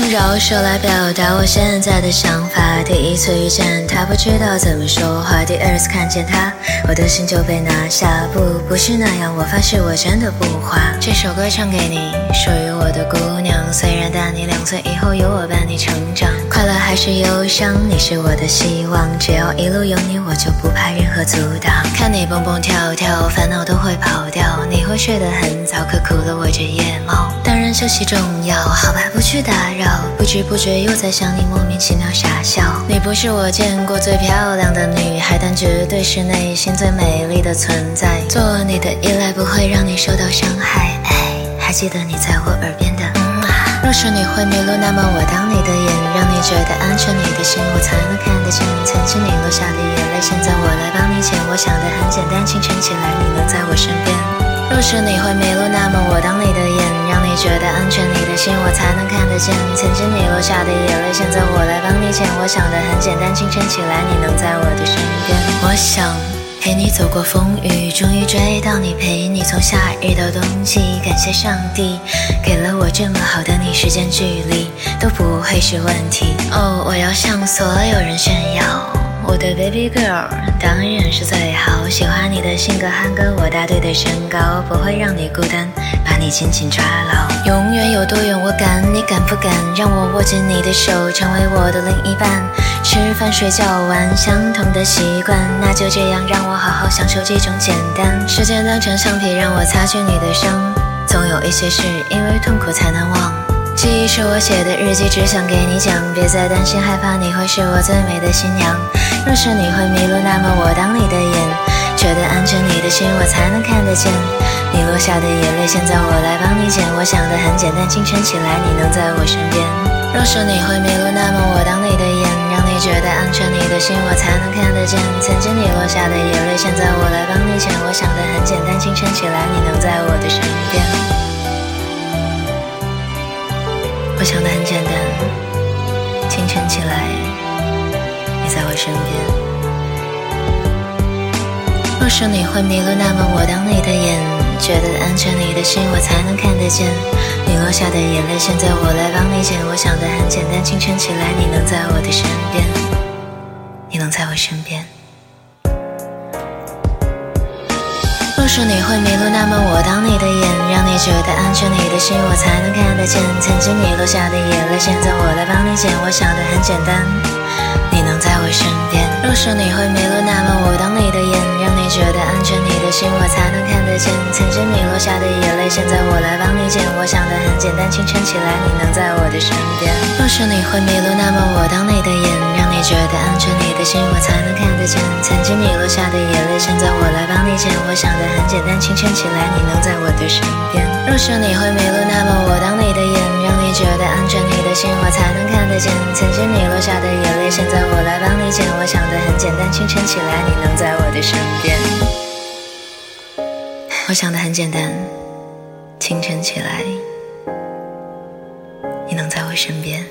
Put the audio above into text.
用饶舌来表达我现在的想法。第一次遇见他，不知道怎么说话；第二次看见他，我的心就被拿下。不，不是那样，我发誓我真的不花。这首歌唱给你，属于我的姑娘。虽然大你两岁，以后有我伴你成长。快乐还是忧伤，你是我的希望。只要一路有你，我就不怕任何和阻挡。看你蹦蹦跳跳，烦恼都会跑掉。你会睡得很早，可苦了我这夜猫。当然休息重要，好吧，不去打扰。不知不觉又在想你，莫名其妙傻笑。你不是我见过最漂亮的女孩，但绝对是内心最美丽的存在。做你的依赖不会让你受到伤害。哎，还记得你在我耳边的。若是你会迷路，那么我当你的眼，让你觉得安全。你的心我才能看得见。曾经你落下的眼泪，现在我来帮你捡。我想的很简单，清晨起来你能在我身边。若是你会迷路，那么我当你的眼，让你觉得安全。你的心我才能看得见。曾经你落下的眼泪，现在我来帮你捡。我想的很简单，清晨起来你能在我的身边。我想。陪你走过风雨，终于追到你，陪你从夏日到冬季。感谢上帝给了我这么好的你，时间距离都不会是问题。哦，我要向所有人炫耀。我的 baby girl 当然是最好，喜欢你的性格憨跟我大对的身高，不会让你孤单，把你紧紧抓牢。永远有多远我敢，你敢不敢让我握紧你的手，成为我的另一半？吃饭睡觉玩相同的习惯，那就这样让我好好享受这种简单。时间当成橡皮让我擦去你的伤，总有一些事因为痛苦才难忘。记忆是我写的日记，只想给你讲，别再担心害怕，你会是我最美的新娘。若是你会迷路，那么我当你的眼，觉得安全，你的心我才能看得见。你落下的眼泪，现在我来帮你捡。我想的很简单，清晨起来你能在我身边。若是你会迷路，那么心我才能看得见。曾经你落下的眼泪，现在我来帮你捡。我想的很简单，清晨起来你能在我的身边。我想的很简单，清晨起来，你在我身边。若是你会迷路，那么我当你的眼，觉得安全，你的心我才能看得见。你落下的眼泪，现在我来帮你捡。我想的很简单，清晨起来，你能在我的身边，你能在我身边。若是你会迷路，那么我当你的眼，让你觉得安全，你的心我才能看得见。曾经你落下的眼泪，现在我来帮你捡。我想的很简单，你能在我身边。若是你会迷路，那么我当你的眼，心我才能看得见。曾经你落下的眼泪，现在我来帮你捡。我想的很简单，清晨起来你能在我的身边。若是你会迷路，那么我当你的眼，让你觉得安全，你的心我才能看得见。曾经你落下的眼泪，现在我来帮你捡。我想的很简单，清晨起来你能在我的身边。若是你会迷路，那么我当你的眼，让你觉得安全，你的心我才能看得见。曾经你落下的眼泪，现在我来帮你捡。我想的很简单，清晨起来你能在我的身边。我想的很简单，清晨起来你能在我身边。